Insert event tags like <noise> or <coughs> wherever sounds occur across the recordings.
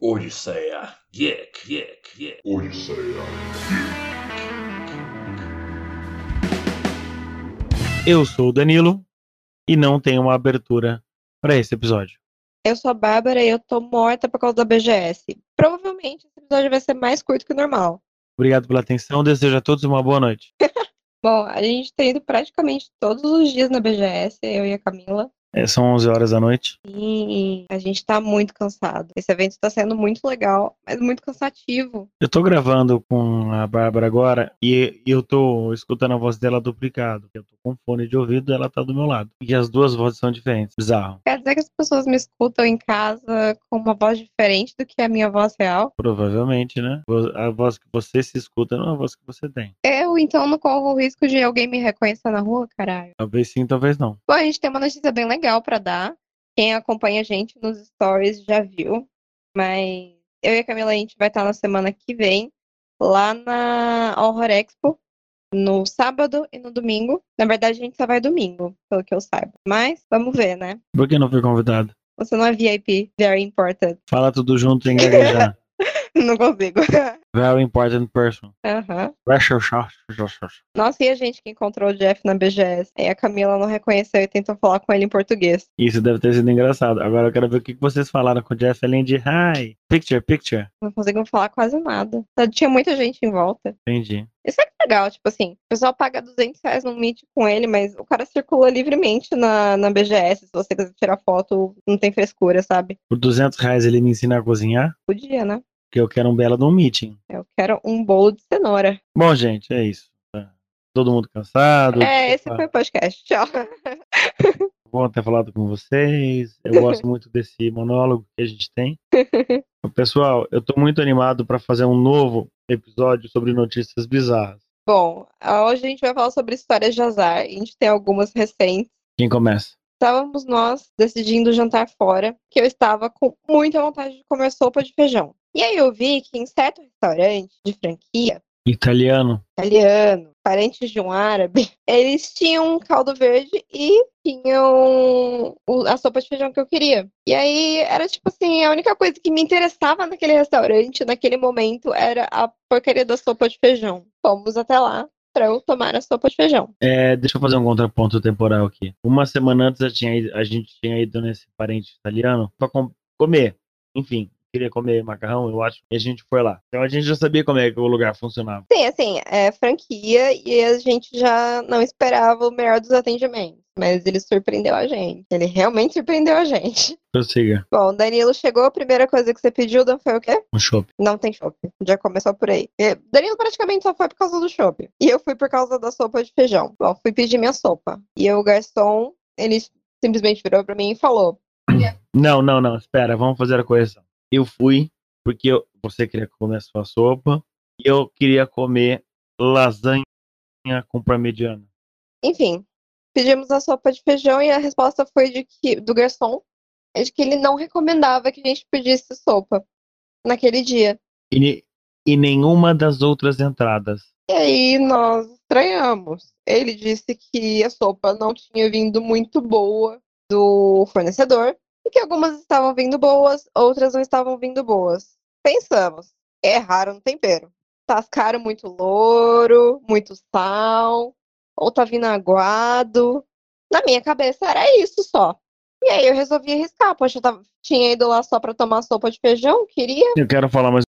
Odisseia Geek, Geek, Geek. Odisseia. Eu sou o Danilo e não tenho uma abertura para esse episódio. Eu sou a Bárbara e eu tô morta por causa da BGS. Provavelmente esse episódio vai ser mais curto que o normal. Obrigado pela atenção, desejo a todos uma boa noite. <laughs> Bom, a gente tem ido praticamente todos os dias na BGS, eu e a Camila. É, são 11 horas da noite. E a gente tá muito cansado. Esse evento tá sendo muito legal, mas muito cansativo. Eu tô gravando com a Bárbara agora e eu tô escutando a voz dela duplicado. Eu tô com fone de ouvido e ela tá do meu lado. E as duas vozes são diferentes. Bizarro. Quer dizer que as pessoas me escutam em casa com uma voz diferente do que a minha voz real? Provavelmente, né? A voz que você se escuta não é a voz que você tem. Eu, então, não corro o risco de alguém me reconhecer na rua, caralho. Talvez sim, talvez não. Bom, a gente tem uma notícia bem legal pra dar. Quem acompanha a gente nos stories já viu. Mas eu e a Camila, a gente vai estar na semana que vem lá na Horror Expo, no sábado e no domingo. Na verdade, a gente só vai domingo, pelo que eu saiba. Mas vamos ver, né? Por que não fui convidado? Você não é VIP, very important. Fala tudo junto em gaguejar. <laughs> <laughs> não consigo. <laughs> Very important person. Aham. Shot. Nossa, e a gente que encontrou o Jeff na BGS? Aí a Camila não reconheceu e tentou falar com ele em português. Isso deve ter sido engraçado. Agora eu quero ver o que vocês falaram com o Jeff além de hi, picture, picture. Não conseguimos falar quase nada. Tinha muita gente em volta. Entendi. Isso é que é legal, tipo assim, o pessoal paga 200 reais no Meet com ele, mas o cara circula livremente na, na BGS. Se você quiser tirar foto, não tem frescura, sabe? Por 200 reais ele me ensina a cozinhar? Podia, né? Porque eu quero um belo de um meeting. Eu quero um bolo de cenoura. Bom, gente, é isso. Tá Todo mundo cansado. É, esse foi o podcast. Tchau. <laughs> Bom ter falado com vocês. Eu gosto <laughs> muito desse monólogo que a gente tem. Pessoal, eu tô muito animado para fazer um novo episódio sobre notícias bizarras. Bom, hoje a gente vai falar sobre histórias de azar. A gente tem algumas recentes. Quem começa? Estávamos nós decidindo jantar fora, que eu estava com muita vontade de comer sopa de feijão. E aí eu vi que em certo restaurante de franquia, Italiano. italiano, parentes de um árabe, <laughs> eles tinham um caldo verde e tinham a sopa de feijão que eu queria. E aí era tipo assim, a única coisa que me interessava naquele restaurante, naquele momento, era a porcaria da sopa de feijão. Fomos até lá para eu tomar a sopa de feijão. É, deixa eu fazer um contraponto temporal aqui. Uma semana antes tinha ido- a gente tinha ido nesse parente italiano pra com- comer. Enfim, queria comer macarrão, eu acho. E a gente foi lá. Então a gente já sabia como é que o lugar funcionava. Sim, assim, é franquia e a gente já não esperava o melhor dos atendimentos. Mas ele surpreendeu a gente. Ele realmente surpreendeu a gente. <laughs> Prossiga. Bom, Danilo chegou, a primeira coisa que você pediu, Dan, foi o quê? Um chopp. Não tem chopp. Já começou por aí. E Danilo praticamente só foi por causa do chopp. E eu fui por causa da sopa de feijão. Bom, fui pedir minha sopa. E o garçom, ele simplesmente virou pra mim e falou: Não, não, não. Espera, vamos fazer a correção. Eu fui porque eu- você queria comer a sua sopa e eu queria comer lasanha com parmegiana. Enfim, pedimos a sopa de feijão e a resposta foi de que, do garçom é de que ele não recomendava que a gente pedisse sopa naquele dia. E, e nenhuma das outras entradas. E aí nós estranhamos. Ele disse que a sopa não tinha vindo muito boa do fornecedor e que algumas estavam vindo boas, outras não estavam vindo boas. Pensamos, erraram no tempero. Tascaram muito louro, muito sal, ou tá vindo aguado. Na minha cabeça era isso só. E aí eu resolvi arriscar, poxa, eu tava- tinha ido lá só pra tomar sopa de feijão, queria. Eu quero falar mais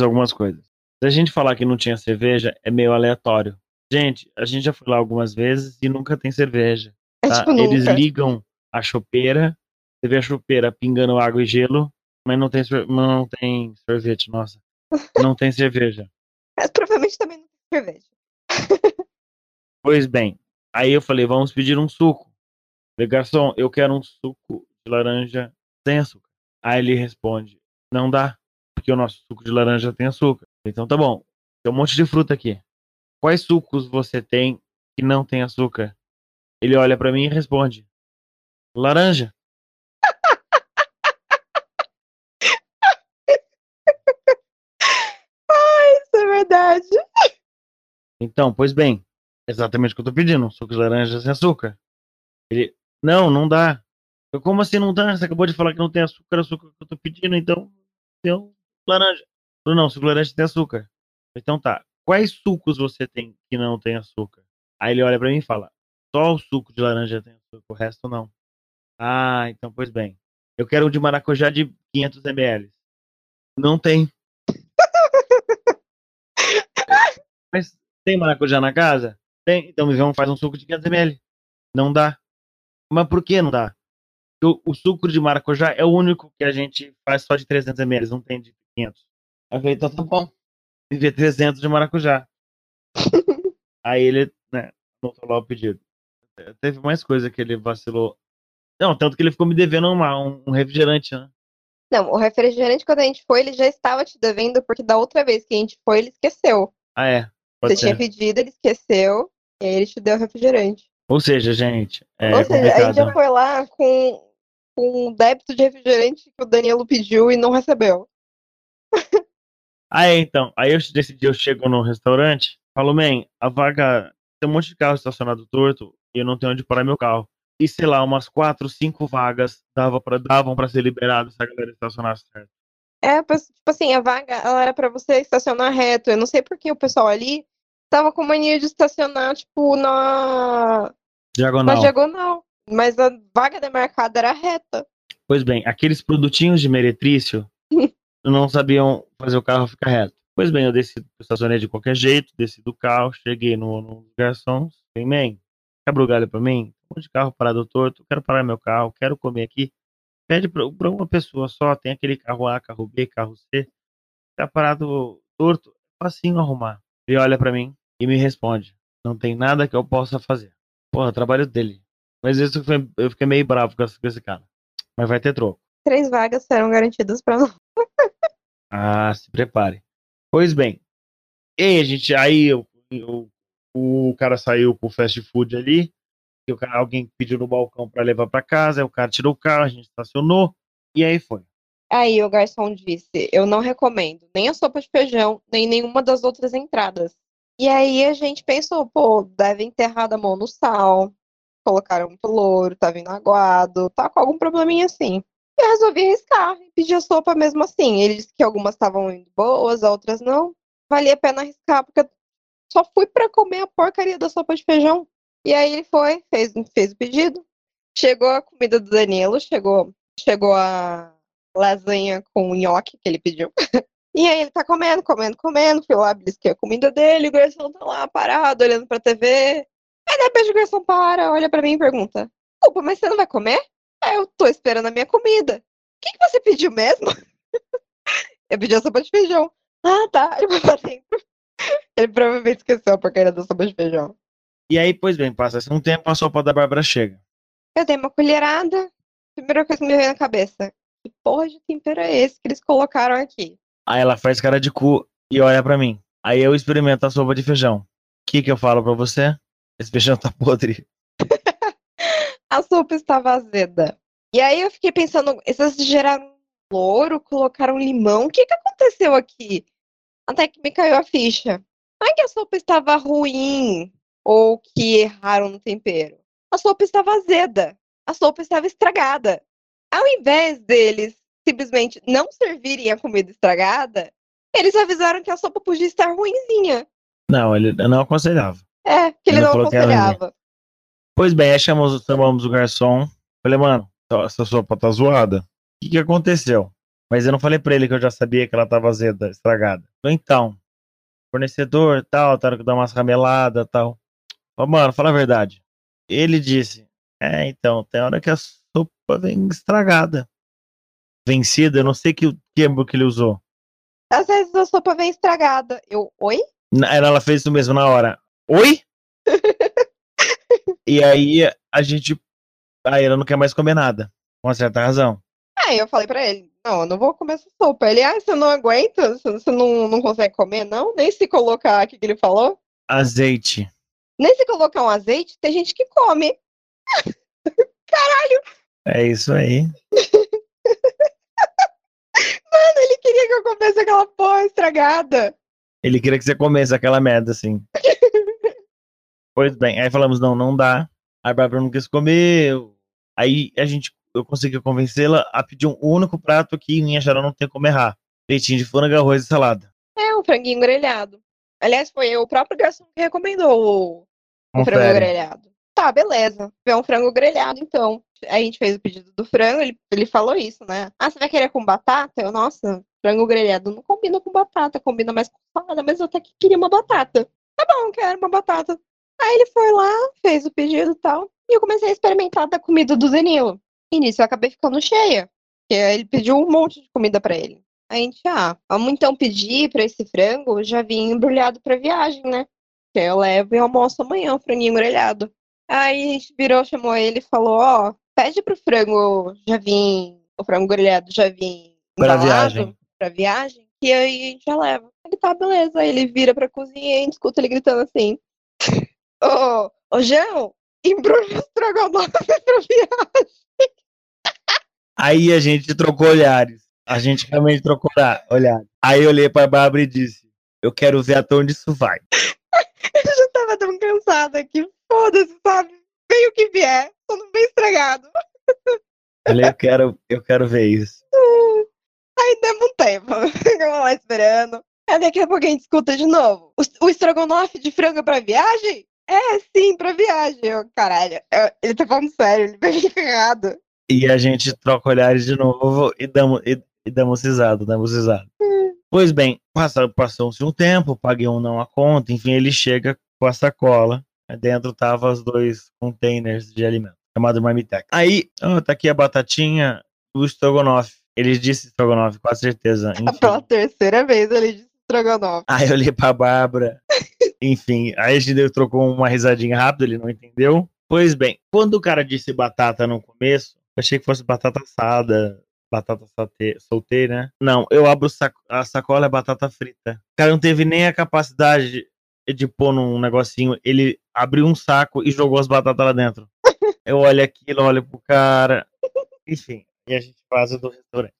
algumas coisas. Se a gente falar que não tinha cerveja, é meio aleatório. Gente, a gente já foi lá algumas vezes e nunca tem cerveja. É tá? tipo Eles ligam a chopeira, você vê a chopeira pingando água e gelo, mas não tem, não tem sorvete, nossa. <laughs> Não tem cerveja. Mas provavelmente também não tem cerveja. <laughs> Pois bem, aí eu falei, vamos pedir um suco. Falei, garçom, eu quero um suco de laranja sem açúcar. Aí ele responde, não dá, porque o nosso suco de laranja tem açúcar. Então tá bom, tem um monte de fruta aqui. Quais sucos você tem que não tem açúcar? Ele olha pra mim e responde, laranja. <laughs> Isso é verdade. Então, pois bem, exatamente o que eu tô pedindo, suco de laranja sem açúcar. Ele, não, não dá. Eu, como assim não dá? Você acabou de falar que não tem açúcar, açúcar que eu tô pedindo, então tem um laranja. Falou, não, suco de laranja tem açúcar. Então tá, quais sucos você tem que não tem açúcar? Aí ele olha pra mim e fala, só o suco de laranja tem açúcar, o resto não. Ah, então pois bem. Eu quero um de maracujá de 500 ml. Não tem. <laughs> Mas tem maracujá na casa? Tem. Então me vamos fazer um suco de 500 ml. Não dá. Mas por que não dá? O, o, suco de maracujá é o único que a gente faz só de 300 ml, não tem de 500. Aí eu falei, então tá bom. Viver 300 de maracujá. <laughs> Aí ele, né, lá o pedido. Teve mais coisa que ele vacilou. Não, tanto que ele ficou me devendo uma, um, um refrigerante, né? Não, o refrigerante, quando a gente foi, ele já estava te devendo, porque da outra vez que a gente foi, ele esqueceu. Ah, é? Pode Você ser. tinha pedido, ele esqueceu, e aí ele te deu refrigerante. Ou seja, gente, é Ou seja, a gente já foi lá com, com um débito de refrigerante que o Danilo pediu e não recebeu. ah, é, então. Aí eu decidi, eu chego no restaurante, falo, man, a vaga tem um monte de carro estacionado torto e eu não tenho onde parar meu carro. E sei lá, umas quatro, cinco vagas dava pra, davam para ser liberado se a galera estacionasse certo. É, tipo assim, a vaga ela era para você estacionar reto. Eu não sei porque o pessoal ali tava com mania de estacionar, tipo, na. Diagonal. Na diagonal. Mas a vaga demarcada era reta. Pois bem, aqueles produtinhos de meretrício <laughs> não sabiam fazer o carro ficar reto. Pois bem, eu desci, estacionei de qualquer jeito, desci do carro, cheguei no, no garçom, falei, man, quebra o galho pra mim? Um monte de carro parado torto, quero parar meu carro, quero comer aqui. Pede pra, pra uma pessoa só, tem aquele carro A, carro B, carro C, tá parado torto, é facinho arrumar. Ele olha para mim e me responde, não tem nada que eu possa fazer. Porra, trabalho dele. Mas isso foi, eu fiquei meio bravo com esse cara. Mas vai ter troco. Três vagas serão garantidas para nós. <laughs> ah, se prepare. Pois bem. E a gente, aí eu, eu, o cara saiu com o fast food ali. O cara, alguém pediu no balcão para levar para casa. Aí o cara tirou o carro, a gente estacionou. E aí foi. Aí o garçom disse: Eu não recomendo nem a sopa de feijão, nem nenhuma das outras entradas. E aí a gente pensou: pô, deve enterrar a mão no sal, colocaram muito louro, tá vindo aguado, tá com algum probleminha assim. Eu resolvi arriscar e pedir a sopa mesmo assim. Ele disse que algumas estavam indo boas, outras não. Valia a pena arriscar, porque eu só fui para comer a porcaria da sopa de feijão. E aí ele foi, fez, fez o pedido. Chegou a comida do Danilo, chegou, chegou a lasanha com nhoque que ele pediu. <laughs> E aí ele tá comendo, comendo, comendo. Fui lá, belisquei a comida dele. O garçom tá lá parado, olhando pra TV. Aí de repente o garçom para, olha pra mim e pergunta: Opa, mas você não vai comer? Aí eu tô esperando a minha comida. O que, que você pediu mesmo? <laughs> eu pedi a sopa de feijão. Ah, tá. Ele foi pra dentro. Ele provavelmente esqueceu a porcaria da sopa de feijão. E aí, pois bem, passa-se um tempo, a sopa da Bárbara chega. Eu dei uma colherada. Primeira coisa que me veio na cabeça: que porra de tempero é esse que eles colocaram aqui? Aí ela faz cara de cu e olha para mim. Aí eu experimento a sopa de feijão. O que que eu falo para você? Esse feijão tá podre. <laughs> a sopa estava azeda. E aí eu fiquei pensando, esses geraram louro, colocaram limão. O que que aconteceu aqui? Até que me caiu a ficha. Não é que a sopa estava ruim ou que erraram no tempero. A sopa estava azeda. A sopa estava estragada. Ao invés deles simplesmente não servirem a comida estragada, eles avisaram que a sopa podia estar ruinzinha. Não, ele não aconselhava. É, que ele, ele não aconselhava. Pois bem, aí chamamos, chamamos o garçom. Falei, mano, essa sopa tá zoada. O que, que aconteceu? Mas eu não falei pra ele que eu já sabia que ela tava azeda, estragada. Então, fornecedor, tal, tá que dar umas rameladas, tal. Falei, mano, fala a verdade. Ele disse, é, então, tem hora que a sopa vem estragada vencida, eu não sei que termo que ele usou. Às vezes a sopa vem estragada. Eu, oi? Ela fez isso mesmo na hora. Oi? <laughs> e aí a gente. Aí ela não quer mais comer nada. Com uma certa razão. Aí eu falei pra ele, não, eu não vou comer essa sopa. Ele, ah, você não aguenta? Você não, não consegue comer, não? Nem se colocar, o que, que ele falou? Azeite. Nem se colocar um azeite, tem gente que come. <laughs> Caralho! É isso aí. <laughs> Mano, ele queria que eu comesse aquela porra estragada. Ele queria que você comesse aquela merda, assim. <laughs> pois bem, aí falamos, não, não dá. A Bárbara não quis comer. Aí a gente, eu consegui convencê-la a pedir um único prato que em Anjará não tem como errar. Peitinho de frango, arroz e salada. É, um franguinho grelhado. Aliás, foi o próprio garçom que recomendou o, o frango grelhado. Tá, beleza. Vê um frango grelhado, então. A gente fez o pedido do frango, ele, ele falou isso, né? Ah, você vai querer com batata? Eu, nossa, frango grelhado não combina com batata, combina mais com salada, mas eu até que queria uma batata. Tá bom, quero uma batata. Aí ele foi lá, fez o pedido e tal, e eu comecei a experimentar da comida do Danilo. E nisso eu acabei ficando cheia, porque ele pediu um monte de comida pra ele. A gente, ah, vamos então pedir pra esse frango já vir embrulhado pra viagem, né? Que eu levo e almoço amanhã, o franguinho grelhado. Aí a gente virou, chamou ele e falou, ó, pede pro frango já vir, o frango grelhado já vir Pra viagem. pra viagem, e aí a gente já leva. Ele tá, beleza. Aí ele vira pra cozinha e a gente escuta ele gritando assim, ô, ô, João, embrulha o estrogonofe <laughs> pra viagem. Aí a gente trocou olhares. A gente realmente trocou olha- olhares. Aí eu olhei pra Bárbara e disse: Eu quero ver até onde isso vai. <laughs> Eu já tava tão cansada que foda-se, sabe? Vem o que vier, só não vem estragado. Eu falei, eu quero, eu quero ver isso. Aí demos um tempo. <laughs> Ficamos lá esperando. Aí daqui a pouco a gente escuta de novo. O, o estrogonofe de frango pra viagem? É, sim, pra viagem. Eu, caralho, eu- ele tá falando sério, ele vai vir errado. E a gente troca olhares de novo e damos, e, e damos risada, damos risada. Pois bem, passou-se um tempo, paguei um não a conta, enfim, ele chega com a sacola. Dentro tava os dois containers de alimento, chamado Marmitex. Aí, ó, tá aqui a batatinha, o estrogonofe. Ele disse estrogonofe, com certeza. <laughs> enfim. Pela terceira vez ele disse estrogonofe. Aí eu olhei pra Bárbara. <laughs> Enfim, aí a gente trocou uma risadinha rápida, ele não entendeu. Pois bem, quando o cara disse batata no começo, eu achei que fosse batata assada, batata solteira, né? Não, eu abro saco- a sacola é batata frita. O cara não teve nem a capacidade de, pôr num negocinho, ele abriu um saco e jogou as batatas lá dentro. <laughs> Eu olho aquilo, olho pro cara. Enfim, e a gente faz do restaurante.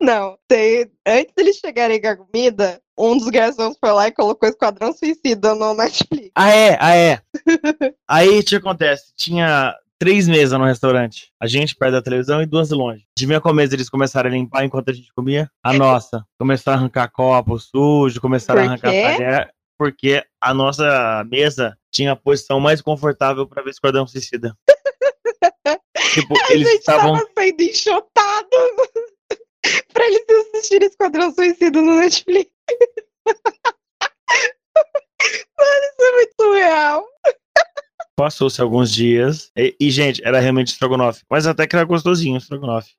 Não, tem, antes deles chegarem com a comida, um dos garçons foi lá e colocou Esquadrão Suicida no Netflix. Ah, é, ah, é. <laughs> Aí o que acontece? Tinha três mesas no restaurante. A gente perto da televisão e duas longe. De minha com a mesa, eles começaram a limpar enquanto a gente comia. A nossa. Começaram a arrancar copo sujo, começaram a arrancar quê? talher. Porque a nossa mesa tinha a posição mais confortável para ver Esquadrão Suicida. <laughs> tipo, A eles gente estavam. tava sendo enxotado <laughs> pra eles assistirem Esquadrão Suicida no Netflix. <laughs> Mano, isso é muito surreal. Passou-se alguns dias. E, e, gente, era realmente estrogonofe. Mas até que era gostosinho o estrogonofe.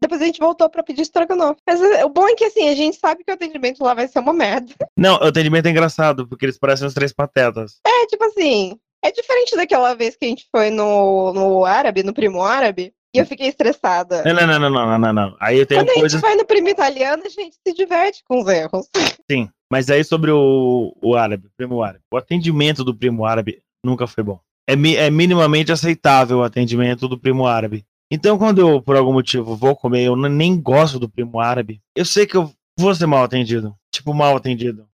Depois a gente voltou pra pedir estrogonofe. Mas é, o bom é que assim, a gente sabe que o atendimento lá vai ser uma merda. Não, o atendimento é engraçado, porque eles parecem os três patetas. É, tipo assim, é diferente daquela vez que a gente foi no, no árabe, no primo árabe, e eu fiquei estressada. Não, não, não, não, não, não. Aí eu tenho Quando a gente vai no primo italiano, a gente se diverte com os erros. <laughs> Sim, mas aí sobre o, o árabe, o primo árabe. O atendimento do primo árabe nunca foi bom. É, é minimamente aceitável o atendimento do primo árabe. Então, quando eu, por algum motivo, vou comer, eu nem gosto do primo árabe, eu sei que eu vou ser mal atendido. Tipo, mal atendido.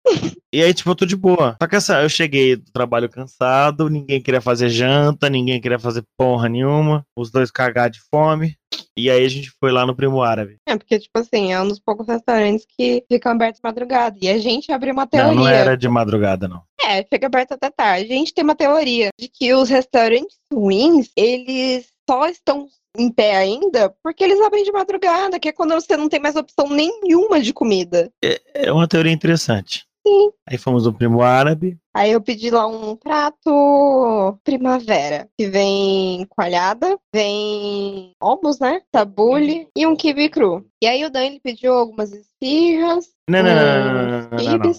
E aí, tipo, eu tô de boa. Só que essa, eu cheguei do trabalho cansado, ninguém queria fazer janta, ninguém queria fazer porra nenhuma, os dois cagar de fome. E aí a gente foi lá no primo árabe. É, porque, tipo assim, é um dos poucos restaurantes que ficam abertos de madrugada. E a gente abriu uma teoria. Não, não era de madrugada, não. É, fica aberto até tarde. A gente tem uma teoria de que os restaurantes ruins, eles só estão em pé ainda porque eles abrem de madrugada, que é quando você não tem mais opção nenhuma de comida. É uma teoria interessante. Sim. Aí fomos no primo árabe. Aí eu pedi lá um prato primavera, que vem coalhada, vem ovos, né? Tabule e um kibe cru. E aí o Dan ele pediu algumas esfirras, Não, não, não, não, não, não, não, não, não.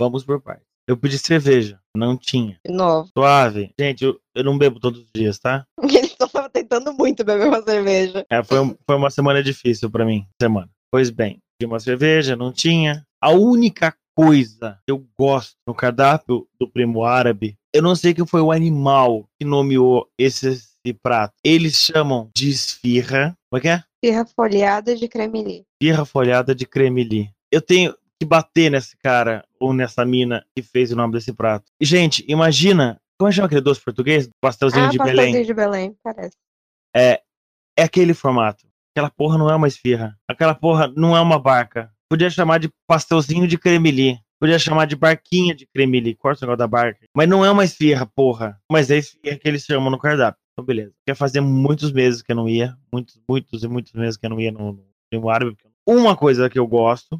Vamos por partes. Eu pedi cerveja, não tinha. novo. Suave. Gente, eu, eu não bebo todos os dias, tá? <laughs> Ele tava tentando muito beber uma cerveja. É, foi, um- foi uma semana difícil pra mim. Semana. Pois bem, pedi uma cerveja, não tinha. A única coisa que eu gosto no cardápio do primo árabe, eu não sei quem foi o animal que nomeou esse, esse prato. Eles chamam de esfirra. Como é que é? Esfirra folhada de creme li. esfirra folhada de creme Eu tenho que bater nesse cara ou nessa mina que fez o nome desse prato. E, gente, imagina. Como é que chama aquele doce português? Pastelzinho ah, de pastelzinho Belém. de Belém, parece. É, é aquele formato. Aquela porra não é uma esfirra. Aquela porra não é uma barca. Podia chamar de pastelzinho de cremeli. Podia chamar de barquinha de cremeli. Corta o negócio da barca. Mas não é uma esfirra, porra. Mas é esfirra que eles chamam no cardápio. Então, beleza. Quer fazer muitos meses que eu não ia. Muitos, muitos e muitos meses que eu não ia no, no primo árabe. Uma coisa que eu gosto,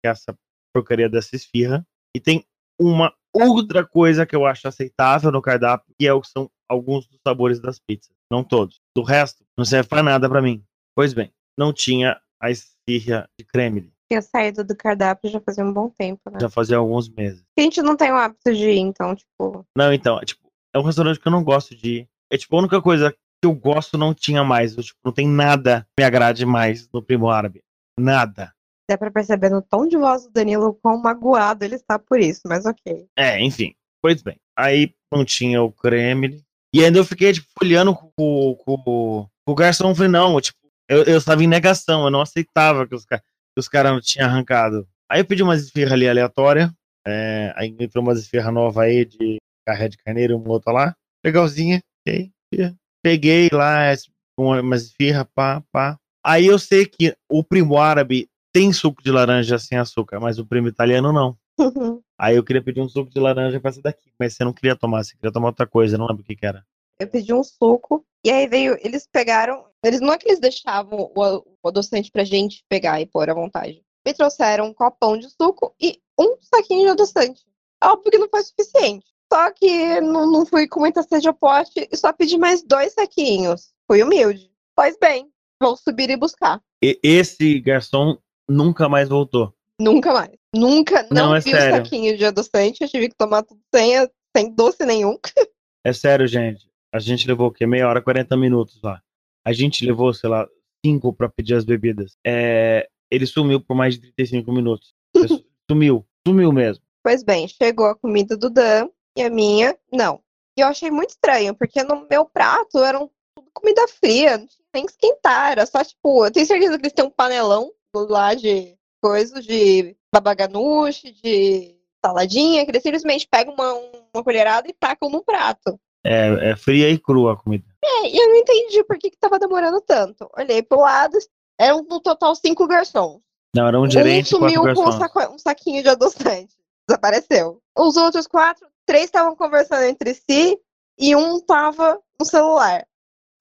que é essa porcaria dessa esfirra. E tem uma outra coisa que eu acho aceitável no cardápio, que é o que são alguns dos sabores das pizzas. Não todos. Do resto, não serve pra nada pra mim. Pois bem, não tinha a esfirra de creme. Tinha saído do cardápio já fazia um bom tempo, né? Já fazia alguns meses. A gente não tem o hábito de ir, então, tipo. Não, então, é, tipo, é um restaurante que eu não gosto de ir. É tipo, a única coisa que eu gosto não tinha mais. Eu, tipo, não tem nada que me agrade mais no Primo Árabe. Nada. Dá pra perceber no tom de voz do Danilo quão magoado ele está por isso, mas ok. É, enfim. Pois bem. Aí não tinha o creme. E ainda eu fiquei, tipo, olhando com, com, com, o garçom. Falei, não, tipo, eu, eu estava em negação. Eu não aceitava que os, que os caras não tinham arrancado. Aí eu pedi umas esfirras ali aleatória. É, aí entrou umas esfirras novas aí de carré de carneiro, uma outra lá. Legalzinha. esfirra. Peguei lá uma- umas esfirras, pá, pá. Aí eu sei que o primo árabe tem suco de laranja sem açúcar, mas o primo italiano não. <laughs> Aí eu queria pedir um suco de laranja pra essa daqui, mas você não queria tomar, você queria tomar outra coisa, não lembro o que que era. eu pedi um suco, e aí veio, eles pegaram, eles não é que eles deixavam o, o adoçante pra gente pegar e pôr à vontade. Me trouxeram um copão de suco e um saquinho de adoçante. Óbvio que não foi suficiente. Só que não, não fui com muita sede ao pote e só pedi mais dois saquinhos. Fui humilde. Pois bem, vou subir e buscar. E esse garçom nunca mais voltou. Nunca mais. Nunca, não, Não, é vi sério. o saquinho de adoçante. Eu tive que tomar tudo sem, sem doce nenhum. <laughs> É sério, gente. A gente levou o quê? Meia hora, 40 minutos lá. A gente levou, sei lá, cinco pra pedir as bebidas. É, ele sumiu por mais de 35 minutos. <laughs> Sumiu. Sumiu mesmo. Pois bem, chegou a comida do Dan e a minha, não. E eu achei muito estranho, porque no meu prato eram tudo comida fria, não tinha nem que esquentar, era só tipo, eu tenho certeza que eles têm um panelão lá de coisas de babaganuche, de saladinha, que eles simplesmente pegam uma, uma colherada e tacam num prato. É, é fria e crua a comida. É, e eu não entendi por que, que tava demorando tanto. Olhei pro lado, eram no total cinco garçons. Não, era um Um gerente quatro sumiu com um, saco- um saquinho de adoçante. Desapareceu. Os outros quatro, três estavam conversando entre si e um tava no celular.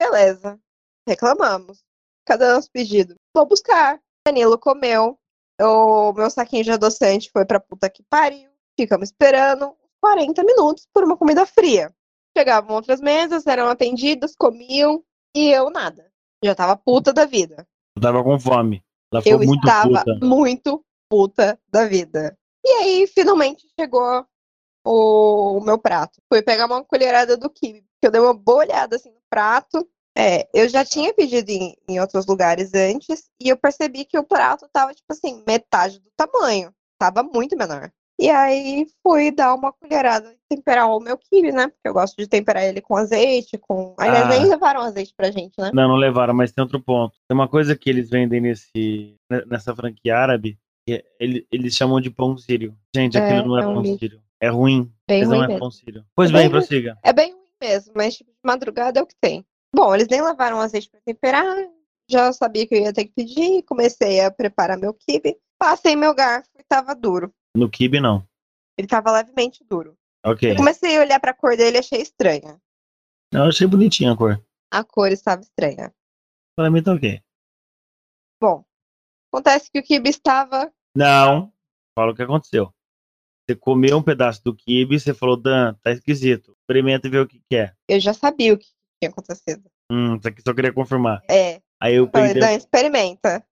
Beleza. Reclamamos. Cadê nosso pedido? Vou buscar. Danilo comeu. O meu saquinho de adoçante foi pra puta que pariu. Ficamos esperando 40 minutos por uma comida fria. Chegavam outras mesas, eram atendidas, comiam e eu nada. Já tava puta da vida. Eu tava com fome. Ela Eu muito estava puta. muito puta da vida. E aí, finalmente, chegou o, meu prato. Fui pegar uma colherada do kibe, porque eu dei uma boa olhada assim no prato. É, eu já tinha pedido em, em outros lugares antes, e eu percebi que o prato tava, tipo assim, metade do tamanho. Tava muito menor. E aí fui dar uma colherada e temperar o meu kibe, né? Porque eu gosto de temperar ele com azeite, com. Aliás, Ah. nem levaram azeite pra gente, né? Não, não levaram, mas tem outro ponto. Tem uma coisa que eles vendem nesse, ne- nessa franquia árabe, que ele- eles chamam de pão sírio. Gente, É, aquilo não é, é um pão lixo. sírio. É ruim, Bem mas não ruim é mesmo. pão sírio. Pois É bem, bem prossiga. É bem ruim mesmo, mas tipo, de madrugada é o que tem. Bom, eles nem levaram azeite pra temperar, já sabia que eu ia ter que pedir, comecei a preparar meu kibe, passei meu garfo e tava duro. No kibe, não. Ele tava levemente duro. Ok. Eu comecei a olhar pra cor dele e achei estranha. Não, eu achei bonitinha a cor. A cor estava estranha. Pra mim tá ok. Bom, acontece que o kibe estava. Não, fala o que aconteceu. Você comeu um pedaço do kibe, você falou, Dan, tá esquisito. Experimenta e vê o que que é. Eu já sabia o que tinha acontecido. Hum, isso aqui só queria confirmar. É, Aí eu falei, peguei, experimenta.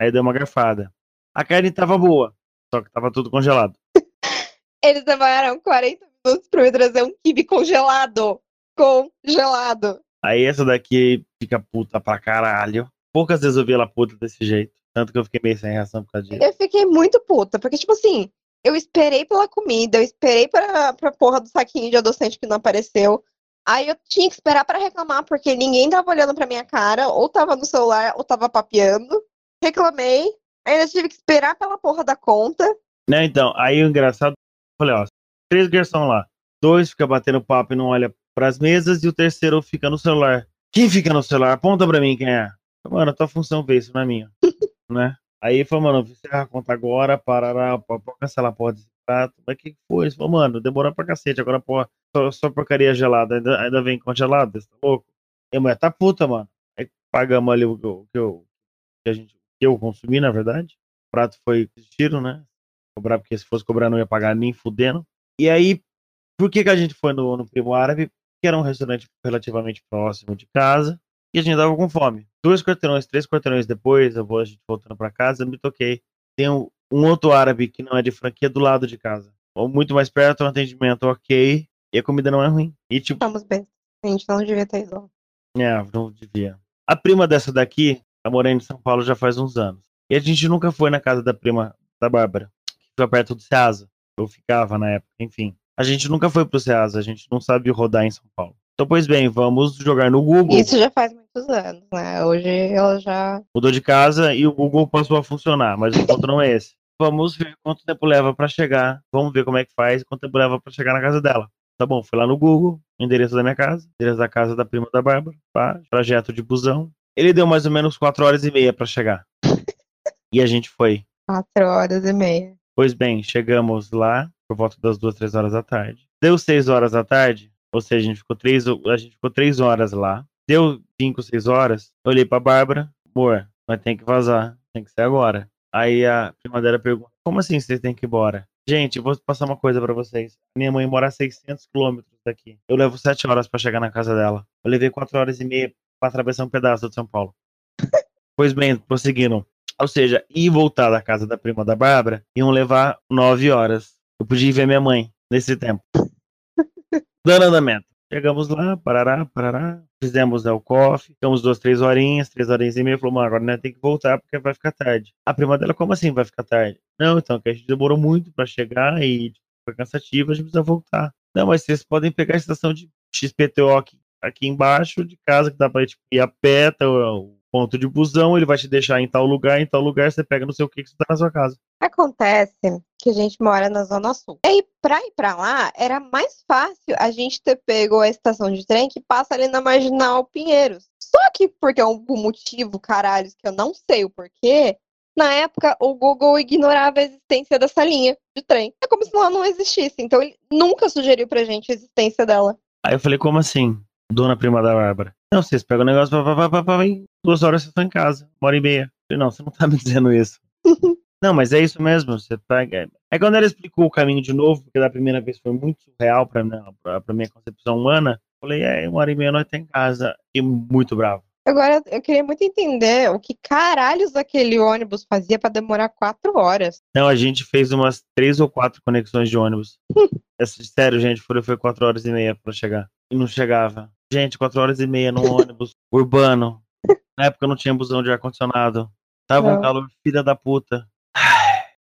aí dei uma garfada. A carne tava boa, só que tava tudo congelado. <laughs> Eles demoraram 40 minutos pra me trazer um kibe congelado. Congelado. Aí essa daqui fica puta pra caralho. Poucas vezes eu vi ela puta desse jeito. Tanto que eu fiquei meio sem reação por causa disso. Eu fiquei muito puta, porque, tipo assim, eu esperei pela comida, eu esperei pra, pra porra do saquinho de adoçante que não apareceu. Aí eu tinha que esperar pra reclamar, porque ninguém tava olhando pra minha cara, ou tava no celular, ou tava papeando. Reclamei, ainda tive que esperar pela porra da conta. Né, então, aí o engraçado, falei, ó, três garçons lá. Dois fica batendo papo e não olha pras mesas, e o terceiro fica no celular. Quem fica no celular? Aponta pra mim quem é. Mano, a tua função vê isso, não é minha. <laughs> né? Aí falou, mano, encerra a conta agora, parará, pode cancelar a prato. Mas o que foi? Ele falou, mano, demorou pra cacete, agora porra, só, só porcaria gelada, ainda, ainda vem congelado, você tá louco? E a mulher tá puta, mano. Aí pagamos ali o que eu, que eu, que a gente, que eu consumi, na verdade. O prato foi tiro, né? Cobrar, porque se fosse cobrar não ia pagar nem fudendo. E aí, por que que a gente foi no, no Primo Árabe? Que era um restaurante relativamente próximo de casa e a gente tava com fome. Dois quarteirões, três quarteirões depois, eu vou a gente voltando pra casa, eu me toquei. Tem um, um outro árabe que não é de franquia do lado de casa. Ou muito mais perto, um atendimento ok, e a comida não é ruim. E tipo, Estamos bem. A gente não devia ter ido. é, não devia. A prima dessa daqui, tá morando em São Paulo já faz uns anos. E a gente nunca foi na casa da prima da Bárbara, que fica perto do Ceasa. Eu ficava na época, enfim. A gente nunca foi pro Ceasa, a gente não sabe rodar em São Paulo. Então, pois bem, vamos jogar no Google. Isso já faz muitos anos, né? Hoje ela já. Mudou de casa e o Google passou a funcionar, mas o ponto não é esse. Vamos ver quanto tempo leva pra chegar. Vamos ver como é que faz, quanto tempo leva pra chegar na casa dela. Tá bom, fui lá no Google, endereço da minha casa, endereço da casa da prima da Bárbara, pá, trajeto de busão. Ele deu mais ou menos 4 horas e meia pra chegar. E a gente foi. Quatro horas e meia. Pois bem, chegamos lá por volta das duas, três horas da tarde. Deu seis horas da tarde, ou seja, a gente ficou três, a gente ficou três horas lá. Deu cinco, seis horas, eu olhei pra Bárbara, amor, nós tem que vazar, tem que ser agora. Aí a prima dela pergunta, como assim vocês têm que ir embora? Gente, vou passar uma coisa pra vocês. Minha mãe mora a 600 quilômetros daqui. Eu levo sete horas pra chegar na casa dela. Eu levei quatro horas e meia pra atravessar um pedaço de São Paulo. pois bem, prosseguindo. Ou seja, ir e voltar da casa da prima da Bárbara iam levar nove horas. Eu podia ir ver minha mãe nesse tempo. <laughs> Dando andamento. Chegamos lá, parará, parará. Fizemos né, o coffee, ficamos duas, três horinhas, três horinhas e meia. Falou, mano, agora né, tem que voltar porque vai ficar tarde. A prima dela, como assim vai ficar tarde? Não, então, que a gente demorou muito pra chegar e tipo, foi cansativo, a gente precisa voltar. Não, mas vocês podem pegar a estação de XPTO aqui, aqui embaixo de casa, que dá pra tipo, ir a pé, tá, o ponto de busão, ele vai te deixar em tal lugar, em tal lugar, você pega não sei o que que você tá na sua casa. Acontece que a gente mora na Zona Sul. E aí, pra ir pra lá, era mais fácil a gente ter pego a estação de trem que passa ali na Marginal Pinheiros. Só que, porque é um motivo, caralho, que eu não sei o porquê, na época o Google ignorava a existência dessa linha de trem. É como se ela não existisse. Então ele nunca sugeriu pra gente a existência dela. Aí eu falei, como assim? Dona prima da Bárbara. Não, vocês pegam o negócio, pá, pá, pá, pá, pá, em duas horas vocês estão em casa, uma hora e meia. Eu falei, não, você não tá me dizendo isso. <laughs> não, mas é isso mesmo, você pega. Aí quando ela explicou o caminho de novo, porque da primeira vez foi muito surreal pra, minha- pra, pra minha concepção humana, falei, é, uma hora e meia nós tá em casa. E muito bravo. Agora, eu queria muito entender o que caralhos aquele ônibus fazia pra demorar quatro horas. Não, a gente fez umas três ou quatro conexões de ônibus. <laughs> É sério, gente, foi, foi quatro horas e meia pra chegar. E não chegava. Gente, quatro horas e meia no <laughs> ônibus urbano. Na época não tinha busão de ar-condicionado. Tava um Não. calor filha da puta.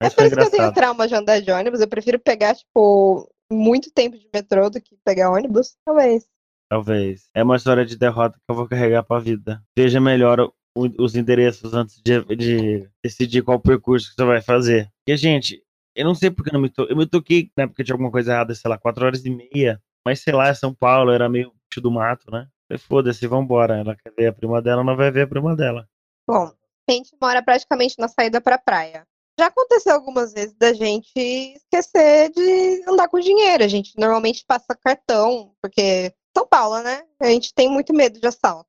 É Mas por isso que eu tenho trauma de andar de ônibus. Eu prefiro pegar, tipo, muito tempo de metrô do que pegar ônibus. Talvez. Talvez. É uma história de derrota que eu vou carregar pra vida. Veja melhor os endereços antes de, de decidir qual percurso que você vai fazer. Porque, gente, eu não sei porque eu não me toquei. Eu me toquei na época tinha alguma coisa errada, sei lá, quatro horas e meia. Mas sei lá, é São Paulo, era meio do mato, né? Foda-se, vambora. Ela quer ver a prima dela, não vai ver a prima dela. Bom, a gente mora praticamente na saída pra praia. Já aconteceu algumas vezes da gente esquecer de andar com dinheiro. A gente normalmente passa cartão, porque São Paulo, né? A gente tem muito medo de assalto.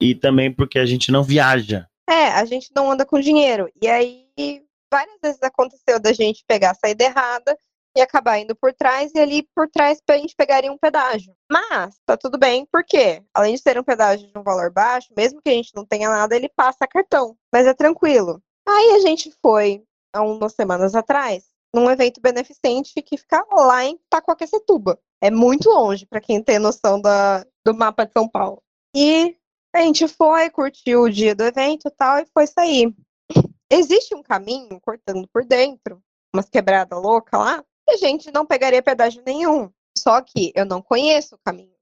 E também porque a gente não viaja. É, a gente não anda com dinheiro. E aí, várias vezes aconteceu da gente pegar a saída errada e acabar indo por trás, e ali por trás a gente pegaria um pedágio. Mas, tá tudo bem, porque além de ser um pedágio de um valor baixo, mesmo que a gente não tenha nada, ele passa cartão. Mas é tranquilo. Aí a gente foi, há umas semanas atrás, num evento beneficente que fica lá em Taquaquecetuba. É muito longe, pra quem tem noção da, do mapa de São Paulo. E a gente foi, curtiu o dia do evento e tal, e foi sair. Existe um caminho cortando por dentro, umas quebradas loucas lá, e a gente não pegaria pedágio nenhum. Só que eu não conheço o caminho.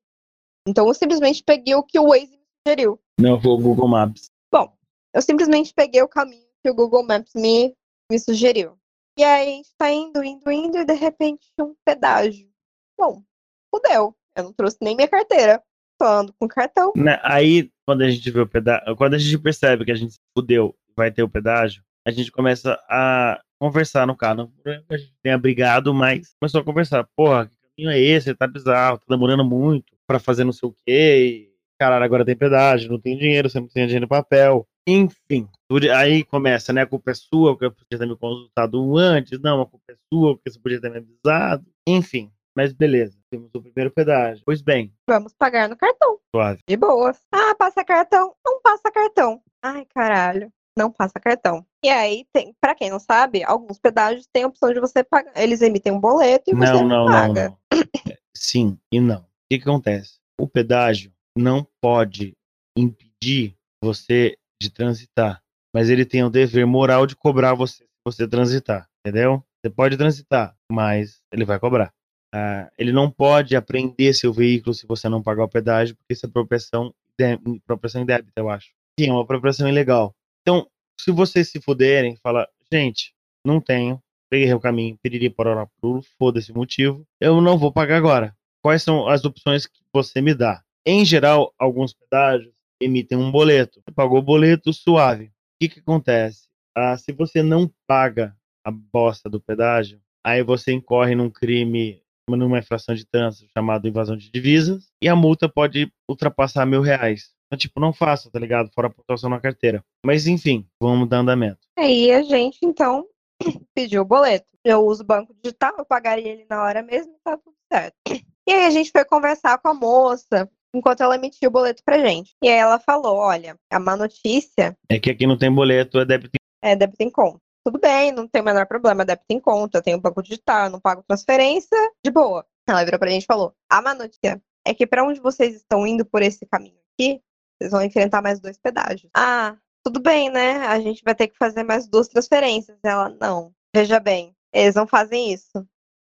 Então eu simplesmente peguei o que o Waze me sugeriu. Não vou Google Maps. Bom, eu simplesmente peguei o caminho que o Google Maps me, me sugeriu. E aí a gente tá indo, indo, indo, e de repente um pedágio. Bom, fudeu. Eu não trouxe nem minha carteira. Tô ando com cartão. Né, Aí, quando a gente vê o pedágio, quando a gente percebe que a gente fudeu vai ter o pedágio, a gente começa a conversar no carro. Não a gente tenha brigado, mas começou a conversar. Porra, que caminho é esse? Tá bizarro, tá demorando muito pra fazer não sei o quê. E, caralho, agora tem pedágio, não tem dinheiro, você não tem dinheiro no papel. Enfim, aí começa, né? A culpa é sua, porque eu podia ter me consultado antes. Não, a culpa é sua, porque você podia ter me avisado. Enfim, mas beleza, temos o primeiro pedágio. Pois bem, Vamos pagar no cartão. suave. De boas. Ah, passa cartão? Não passa cartão. Ai, caralho. Não passa cartão. E aí, tem, pra quem não sabe, alguns pedágios têm a opção de você pagar. Eles emitem um boleto e você Não, não, não, paga. não. É, <coughs> Sim e não. O que, que acontece? O pedágio não pode impedir você de transitar, mas ele tem o dever moral de cobrar você se você transitar, entendeu? Você pode transitar, mas ele vai cobrar. Ah, ele não pode apreender seu veículo se você não pagar o pedágio, porque isso é apropriação, de, apropriação eu acho. Sim, é uma apropriação ilegal. Então, se vocês se fuderem, fala, gente, não tenho, peguei o caminho, piriri, pororó, pulo, foda-se o motivo, eu não vou pagar agora. Quais são as opções que você me dá? Em geral, alguns pedágios emitem um boleto. Você pagou o boleto, suave. O que, que acontece? Ah, se você não paga a bosta do pedágio, aí você incorre num crime, numa infração de trânsito chamado invasão de divisas, e a multa pode ultrapassar mil reais. Então, tipo, não faça, tá ligado? Fora a pontuação na carteira. Mas, enfim, vamos dar andamento. Aí a gente, então, <clears throat> pediu o boleto. Eu uso o banco digital, eu pagaria ele na hora mesmo tá tudo certo. E aí a gente foi conversar com a moça enquanto ela emitia o boleto pra gente. E aí ela falou: olha, a má notícia É que aqui não tem boleto, é débito é débito em conta. Tudo bem, não tem o menor problema, débito em conta, eu tenho banco digital, eu não pago transferência, de boa. Ela virou pra gente e falou: a má notícia é que pra onde vocês estão indo por esse caminho aqui, vocês vão enfrentar mais dois pedágios. Ah, tudo bem, né? A gente vai ter que fazer mais duas transferências. Ela, não. Veja bem, eles não fazem isso.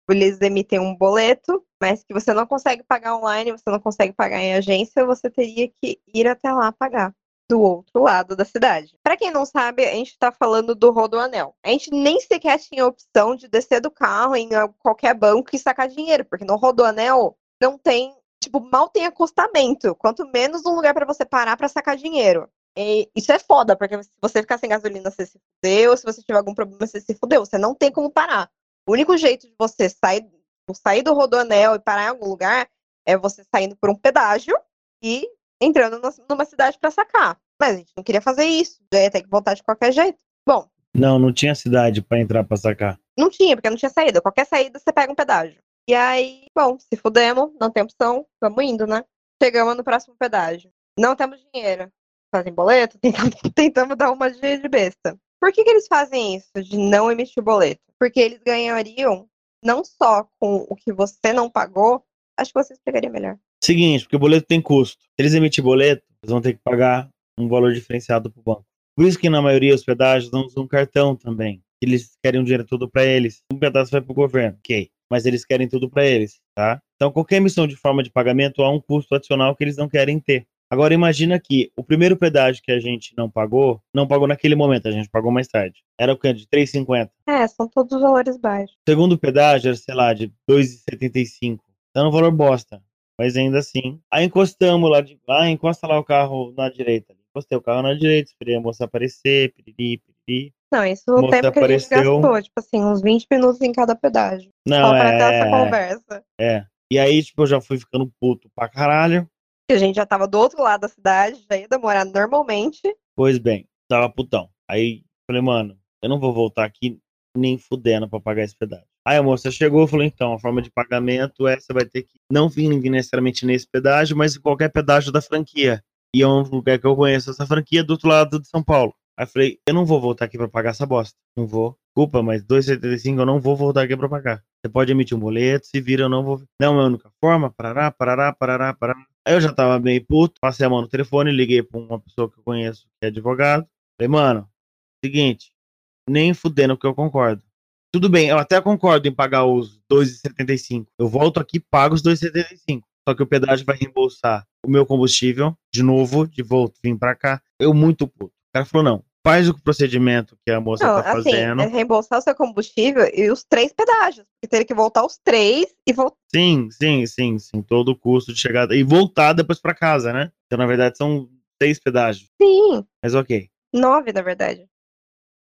Eles emitem um boleto, mas que você não consegue pagar online, você não consegue pagar em agência, você teria que ir até lá pagar do outro lado da cidade. Para quem não sabe, a gente está falando do Rodoanel. A gente nem sequer tinha a opção de descer do carro em qualquer banco e sacar dinheiro, porque no Rodoanel não tem, tipo, mal tem acostamento, quanto menos um lugar para você parar para sacar dinheiro. E isso é foda, porque se você ficar sem gasolina, você se fudeu, se você tiver algum problema, você se fudeu, você não tem como parar. O único jeito de você sair, sair do Rodoanel e parar em algum lugar é você saindo por um pedágio e entrando numa cidade para sacar. Mas a gente não queria fazer isso, já ia ter que voltar de qualquer jeito. Bom, Não, não tinha cidade pra entrar pra sacar. não tinha, porque não tinha saída. Qualquer saída você pega um pedágio. E aí, bom, se fudemos, não tem opção, vamos indo, né? Chegamos no próximo pedágio. Não temos dinheiro. Fazem boleto, <laughs> tentamos, tentamos dar uma de de besta. Por que, que eles fazem isso, de não emitir boleto? Porque eles ganhariam não só com o que você não pagou, acho que você explicaria melhor. Seguinte, porque o boleto tem custo. Se eles emitirem boleto, eles vão ter que pagar um valor diferenciado pro banco. Por isso que na maioria os pedágios não usam cartão também. Eles querem o dinheiro todo para eles. Um pedaço vai pro governo, ok. Mas eles querem tudo para eles, tá? Então qualquer emissão de forma de pagamento há um custo adicional que eles não querem ter. Agora imagina que o primeiro pedágio que a gente não pagou, não pagou naquele momento, a gente pagou mais tarde. Era o que? De 3,50. É, são todos valores baixos. O segundo pedágio era, sei lá, de 2,75. Então é um valor bosta. Mas ainda assim. Aí encostamos lá, de, ah, encosta lá o carro na direita. Encostei o carro na direita, esperei a moça aparecer, piriri, piriri. Não, isso é o tempo que a gente apareceu. gastou, tipo assim, uns 20 minutos em cada pedágio. Não, só pra ter essa é, conversa. é. E aí, tipo, eu já fui ficando puto pra caralho. Que a gente já tava do outro lado da cidade, já ia demorar normalmente. Pois bem, tava putão. Aí falei, mano, eu não vou voltar aqui nem fudendo pra pagar esse pedágio. Aí a moça chegou e falou, então, a forma de pagamento é você vai ter que não vir necessariamente nesse pedágio, mas em qualquer pedágio da franquia. E é um lugar que eu conheço essa franquia do outro lado de São Paulo. Aí falei, eu não vou voltar aqui pra pagar essa bosta. Não vou. Desculpa, mas 2,75 eu não vou voltar aqui pra pagar. Você pode emitir um boleto, se vira, eu não vou. Não é a única forma, parará, parará, parará, parará. Aí eu já tava meio puto, passei a mão no telefone, liguei pra uma pessoa que eu conheço que é advogado. Falei, mano, seguinte, nem fudendo que eu concordo. Tudo bem, eu até concordo em pagar os 2,75. Eu volto aqui e pago os 2,75. Só que o pedágio vai reembolsar o meu combustível, de novo, de volta, vim pra cá. Eu muito puto. O cara falou, não, faz o procedimento que a moça Não, tá assim, fazendo. é reembolsar o seu combustível e os três pedágios. Porque teria que voltar os três e voltar. Sim, sim, sim, sim. Todo o custo de chegada. E voltar depois pra casa, né? Então, na verdade, são seis pedágios. Sim, Mas ok. nove, na verdade.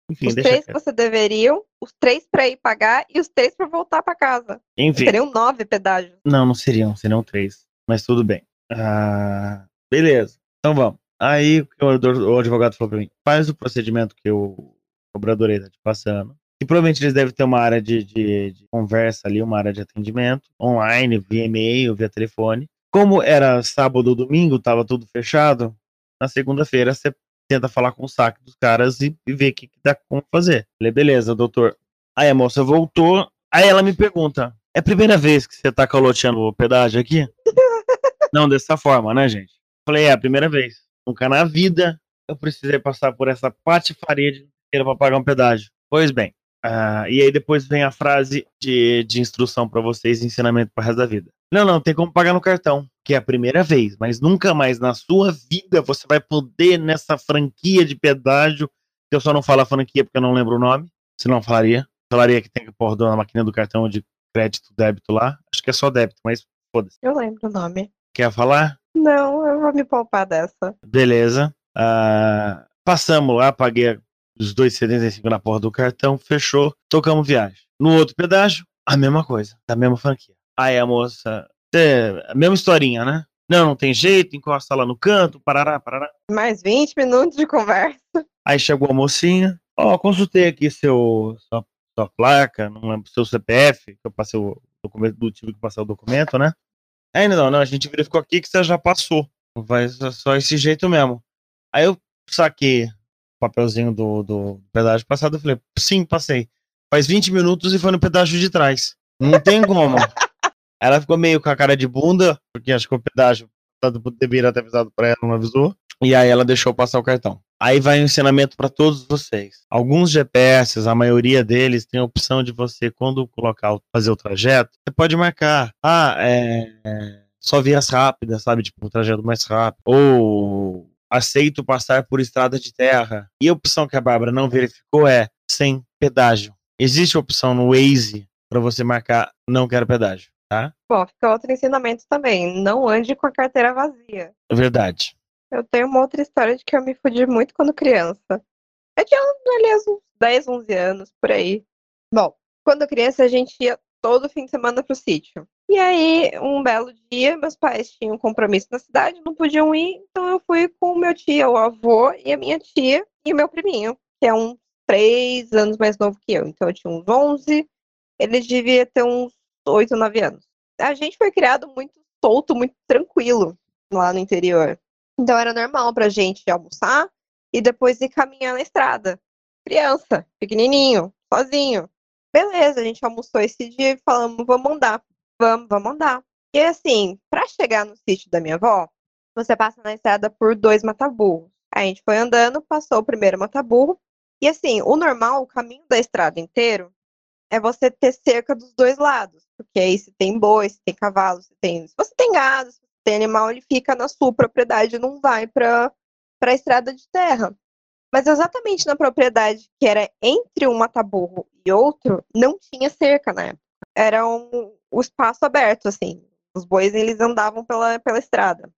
Enfim, os três que você deveriam, os três pra ir pagar e os três pra voltar pra casa. Enfim, Seriam nove pedágios. não, não seriam, seriam três. Mas tudo bem. Ah, beleza. Então vamos. Aí o, o advogado falou pra mim: faz o procedimento que o cobrador aí tá te passando. E provavelmente eles devem ter uma área de, de- de conversa ali, uma área de atendimento, online, via e-mail, via telefone. Como era sábado ou domingo, tava tudo fechado, na segunda-feira você tenta falar com o saque dos caras e, e ver o que, que dá como fazer. Falei, beleza, doutor. Aí a moça voltou, aí ela me pergunta: é a primeira vez que você tá caloteando o pedágio aqui? <laughs> Não, dessa forma, né, gente? Falei, é a primeira vez. Nunca na vida eu precisei passar por essa patifaria de inteira pra pagar um pedágio. Pois bem. ah, e aí depois vem a frase de, de instrução pra vocês, ensinamento pro resto da vida. Não, não, tem como pagar no cartão, que é a primeira vez, mas nunca mais na sua vida você vai poder nessa franquia de pedágio, que eu só não falo a franquia porque eu não lembro o nome, senão eu falaria. Falaria que tem que pôr na máquina do cartão de crédito, débito lá. Acho que é só débito, mas foda-se. Eu lembro o nome. Quer falar? Não, eu vou me poupar dessa. Beleza. Ah, passamos lá, paguei os 2,75 na porra do cartão, fechou, tocamos viagem. No outro pedágio, a mesma coisa, da mesma franquia. Aí a moça, "Cê- a mesma historinha, né? Não, não tem jeito, encosta lá no canto, parará, parará. Mais 20 minutos de conversa. Aí chegou a mocinha, ó, consultei aqui seu, sua, sua placa, não lembro, seu CPF, que eu passei o documento do tive que passar o documento, né? Aí não, não, a gente verificou aqui que você já passou. Vai só- esse jeito mesmo. Aí eu saquei o papelzinho do, do pedágio passado, eu falei, sim, passei. Faz 20 minutos e foi no pedágio de trás. Não tem como. <laughs> ela ficou meio com a cara de bunda, porque acho que o pedágio deveria ter avisado pra ela, não avisou. E aí ela deixou passar o cartão. Aí vai um ensinamento para todos vocês. Alguns GPS, a maioria deles, tem a opção de você, quando colocar, fazer o trajeto, você pode marcar. Ah, é. é, Só vias rápidas, sabe? Tipo, o trajeto mais rápido. Ou aceito passar por estrada de terra. E a opção que a Bárbara não verificou é sem pedágio. Existe a opção no Waze para você marcar não quero pedágio, tá? Bom, fica outro ensinamento também. Não ande com a carteira vazia. É verdade. Eu tenho uma outra história de que eu me fudi muito quando criança. Eu tinha, aliás, uns 10, 11 anos, por aí. Bom, quando criança a gente ia todo fim de semana pro sítio. E aí, um belo dia, meus pais tinham um compromisso na cidade, não podiam ir, então eu fui com o meu tio, o avô, e a minha tia, e o meu priminho, que é uns 3 anos mais novo que eu. Então eu tinha uns 11, ele devia ter uns 8, 9 anos. A gente foi criado muito solto, muito tranquilo lá no interior. Então era normal pra gente almoçar e depois ir caminhar na estrada. Criança, pequenininho, sozinho. Beleza, a gente almoçou esse dia e falamos, vamos andar. Vamos, vamos andar. E assim, pra chegar no sítio da minha avó, você passa na estrada por dois mataburros. A gente foi andando, passou o primeiro mataburro. E assim, o normal, o caminho da estrada inteiro, é você ter cerca dos dois lados. Porque aí se tem boi, se tem cavalo, se tem. Se você tem gado, se tem animal, ele fica na sua propriedade, não vai para a estrada de terra. Mas exatamente na propriedade que era entre um mataburro e outro, não tinha cerca na época. Era um, o espaço aberto, assim. Os bois eles andavam pela, pela estrada.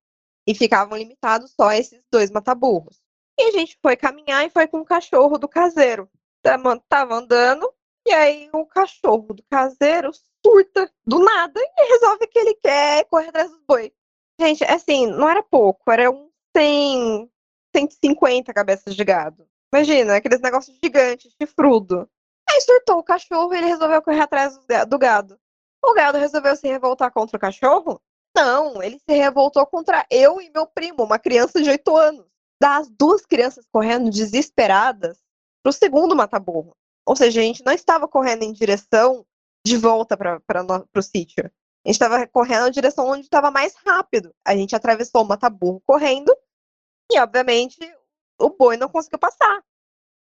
E ficavam limitados só a esses dois mataburros. E a gente foi caminhar e foi com o cachorro do caseiro. Tava tava andando, e aí o cachorro do caseiro surta do nada e resolve que ele quer correr atrás dos boi. Gente, assim, não era pouco, era um 100, 150 cabeças de gado. Imagina, aqueles negócios gigantes, chifrudo. Aí surtou o cachorro e ele resolveu correr atrás do ga- do gado. O gado resolveu se revoltar contra o cachorro? Não, ele se revoltou contra eu e meu primo, uma criança de 8 anos. Das duas crianças correndo desesperadas pro segundo mataburro. Ou seja, a gente não estava correndo em direção de volta para o sítio. A gente estava correndo na direção onde estava mais rápido. A gente atravessou o mataburro correndo e, obviamente, o boi não conseguiu passar.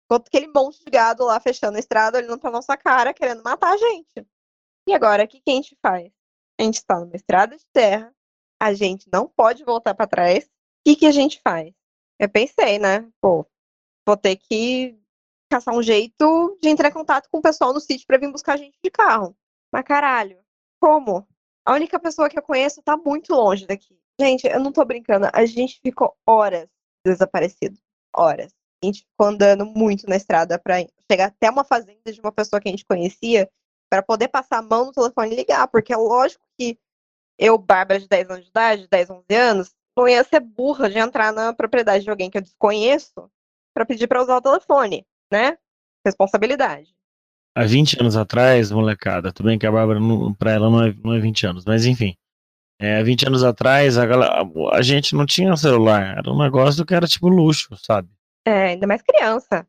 Enquanto aquele monte de gado lá fechando a estrada, olhando para nossa cara, querendo matar a gente. E agora, o que, que a gente faz? A gente está numa estrada de terra, a gente não pode voltar para trás. O que, que a gente faz? Eu pensei, né? Pô, vou ter que caçar um jeito de entrar em contato com o pessoal no sítio para vir buscar a gente de carro. Mas caralho, como? A única pessoa que eu conheço tá muito longe daqui. Gente, eu não tô brincando. A gente ficou horas desaparecido. Horas. A gente ficou andando muito na estrada pra chegar até uma fazenda de uma pessoa que a gente conhecia para poder passar a mão no telefone e ligar, porque é lógico que eu, Bárbara, de 10 anos de idade, 10, 11 anos, não ia ser burra de entrar na propriedade de alguém que eu desconheço para pedir para usar o telefone, né? Responsabilidade. Há 20 anos atrás, molecada, tudo bem que a Bárbara, não- pra ela, não é, não é 20 anos, mas enfim. É, 20 anos atrás, a, galera- a gente não tinha celular. Era um negócio que era tipo luxo, sabe? É, ainda mais criança.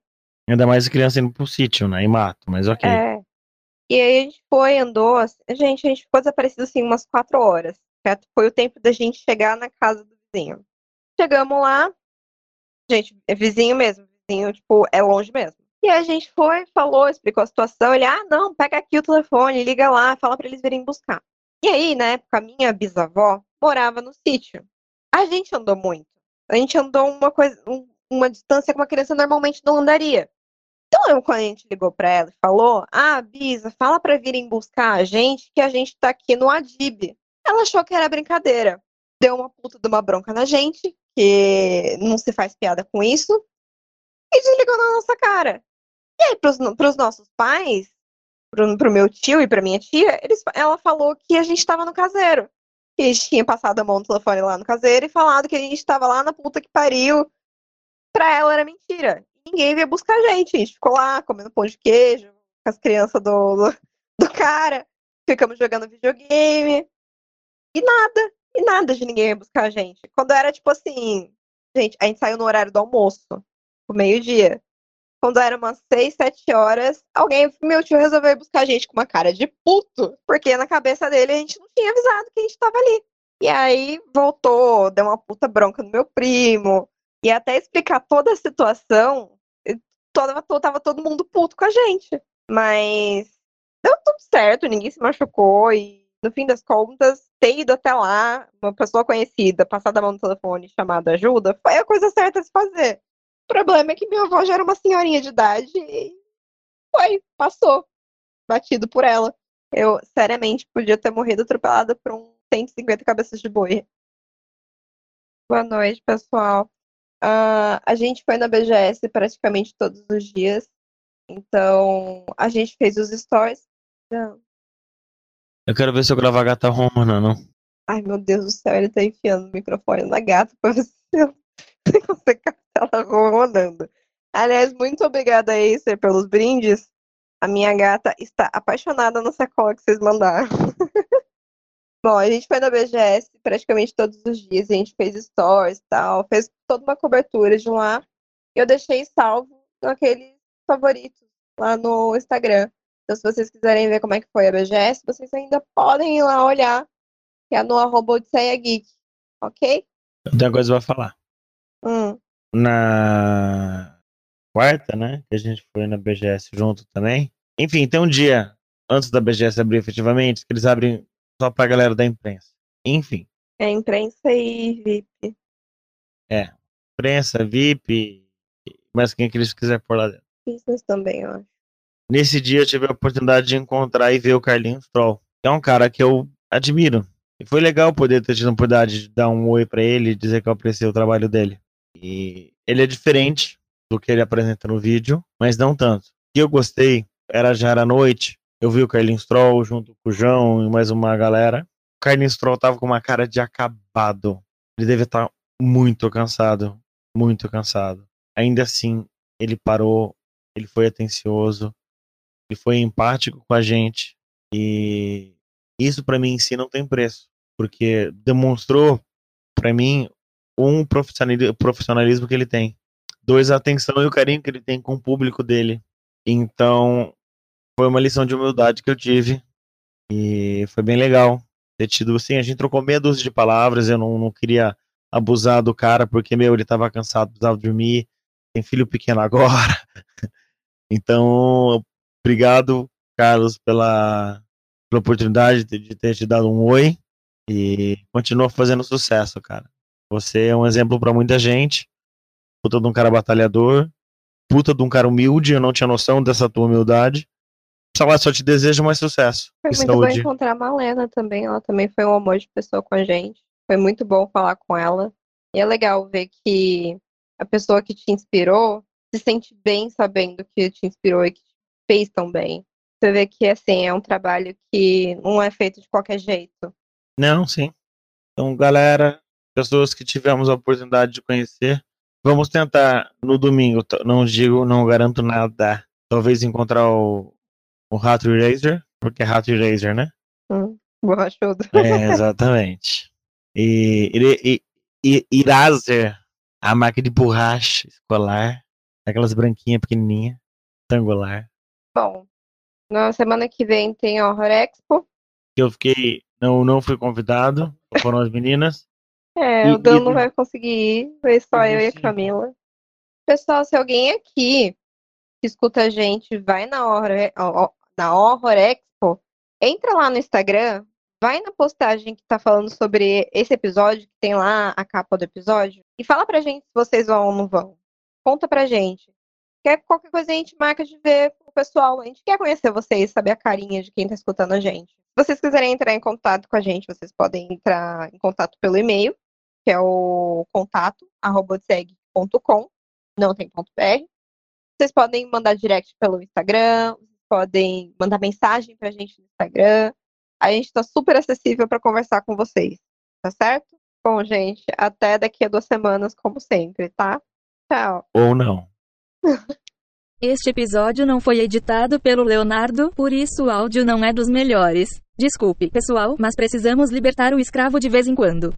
Ainda mais criança indo pro sítio, né? E mato, mas ok. É. E aí a gente foi, andou. assim- Gente, a gente ficou desaparecido assim umas quatro horas. certo? Foi o tempo da gente chegar na casa do vizinho. Chegamos lá. Gente, é vizinho mesmo. Vizinho, tipo, é longe mesmo. E a gente foi, falou, explicou a situação. Ele, ah, não, pega aqui o telefone, liga lá, fala pra eles virem buscar. E aí, na época, a minha bisavó morava no sítio. A gente andou muito. A gente andou uma coisa, um- uma distância que uma criança normalmente não andaria. Então, eu, quando a gente ligou pra ela e falou: Ah, Bisa, fala pra virem buscar a gente, que a gente tá aqui no Adib. Ela achou que era brincadeira. Deu uma puta de uma bronca na gente, que não se faz piada com isso, e desligou na nossa cara. Aí, pros, pros nossos pais, pro, pro meu tio e pra minha tia, eles, ela falou que a gente tava no caseiro. Que a gente tinha passado a mão no telefone lá no caseiro e falado que a gente tava lá na puta que pariu. Pra ela era mentira. Ninguém veio buscar a gente. A gente ficou lá comendo pão de queijo com as crianças do, do, do cara. Ficamos jogando videogame. E nada. E nada de ninguém veio buscar a gente. Quando era tipo assim. Gente, a gente saiu no horário do almoço. O meio-dia. Quando era umas 6, 7 horas, alguém, meu tio resolveu buscar a gente com uma cara de puto, porque na cabeça dele a gente não tinha avisado que a gente tava ali. E aí voltou, deu uma puta bronca no meu primo, e até explicar toda a situação, toda, to- tava todo mundo puto com a gente. Mas deu tudo certo, ninguém se machucou, e no fim das contas, ter ido até lá, uma pessoa conhecida, passar a mão no telefone chamado ajuda, foi a coisa certa a se fazer. O problema é que minha avó já era uma senhorinha de idade e foi, passou, batido por ela. Eu, seriamente, podia ter morrido atropelada por um 150 cabeças de boi. Boa noite, pessoal. Ah, a gente foi na BGS praticamente todos os dias. Então, a gente fez os stories. Não. Eu quero ver se eu gravar a gata romana, não. Ai, meu Deus do céu, ele tá enfiando o microfone na gata pra ver se <laughs> você capta <laughs> ela rodando. Aliás, muito obrigada, Acer, pelos brindes. A minha gata está apaixonada na sacola que vocês mandaram. <laughs> Bom, a gente foi na BGS praticamente todos os dias, a gente fez stories e tal, fez toda uma cobertura de lá. E eu deixei salvo naqueles favoritos lá no Instagram. Então, se vocês quiserem ver como é que foi a BGS, vocês ainda podem ir lá olhar, que é no arroba Geek, ok? Eu tenho uma coisa pra falar. Hum, Na quarta, né? Que a gente foi na BGS junto também. Enfim, tem um dia antes da BGS abrir efetivamente, que eles abrem só pra galera da imprensa. Enfim, é imprensa e VIP. imprensa, VIP, mas quem que eles quiser por lá dentro. Business também, eu acho. Nesse dia eu tive a oportunidade de encontrar e ver o Carlinhos Troll. que É um cara que eu admiro. E foi legal poder ter tido a oportunidade de dar um oi pra ele e dizer que eu apreciei o trabalho dele. E ele é diferente do que ele apresenta no vídeo, mas não tanto. Que eu gostei era já era noite. Eu vi o Carlinhos Troll junto com o João e mais uma galera. O Carlinhos Troll tava com uma cara de acabado. Ele deve estar muito cansado, muito cansado. Ainda assim, ele parou, ele foi atencioso, ele foi empático com a gente e isso pra mim em si não tem preço, porque demonstrou pra mim um profissionali- profissionalismo que ele tem, dois a atenção e o carinho que ele tem com o público dele. Então, foi uma lição de humildade que eu tive e foi bem legal ter tido assim, a gente trocou meia dúzia de palavras, eu não, não queria abusar do cara porque meu, ele tava cansado, precisava dormir, tem filho pequeno agora. <laughs> Então, obrigado, Carlos, pela, pela oportunidade de, de ter te dado um oi e continua fazendo sucesso, cara. Você é um exemplo pra muita gente. Puta de um cara batalhador, puta de um cara humilde, eu não tinha noção dessa tua humildade. Sei lá, só te desejo mais sucesso Foi muito bom saúde. encontrar a Malena também. Ela também foi um amor de pessoa com a gente. Foi muito bom falar com ela. E é legal ver que a pessoa que te inspirou se sente bem sabendo que te inspirou e que te fez tão bem. Você vê que, assim, é um trabalho que não é feito de qualquer jeito. Não, sim. Então, galera, pessoas que tivemos a oportunidade de conhecer, vamos tentar no domingo, t- não digo, não garanto nada, talvez encontrar o, o Rato Eraser, porque é Rato Eraser, né? Hum, borrachudo. É, exatamente. <laughs> E, e, e, e Eraser, a marca de borracha escolar, aquelas branquinhas pequenininha, retangular, Bom, na semana que vem tem Horror Expo. que eu fiquei, não, não fui convidado, foram as meninas. É, E- o Dan e- não vai conseguir ir, vai só E eu e a você? Camila. Pessoal, se alguém aqui que escuta a gente vai na Horror, na Horror Expo, entra lá no Instagram, vai na postagem que tá falando sobre esse episódio, que tem lá a capa do episódio, e fala pra gente se vocês vão ou não vão. Conta pra gente. Quer qualquer coisa a gente marca de ver com o pessoal. A gente quer conhecer vocês, saber a carinha de quem tá escutando a gente. Se vocês quiserem entrar em contato com a gente, vocês podem entrar em contato pelo e-mail, que é o contato, arroba odseg.com, não tem ponto .br. Vocês podem mandar direct pelo Instagram, vocês podem mandar mensagem pra gente no Instagram. A gente tá super acessível para conversar com vocês, tá certo? Bom, gente, até daqui a duas semanas, como sempre, tá? Tchau. Ou não. <laughs> Este episódio não foi editado pelo Leonardo, por isso o áudio não é dos melhores. Desculpe, pessoal, mas precisamos libertar o escravo de vez em quando.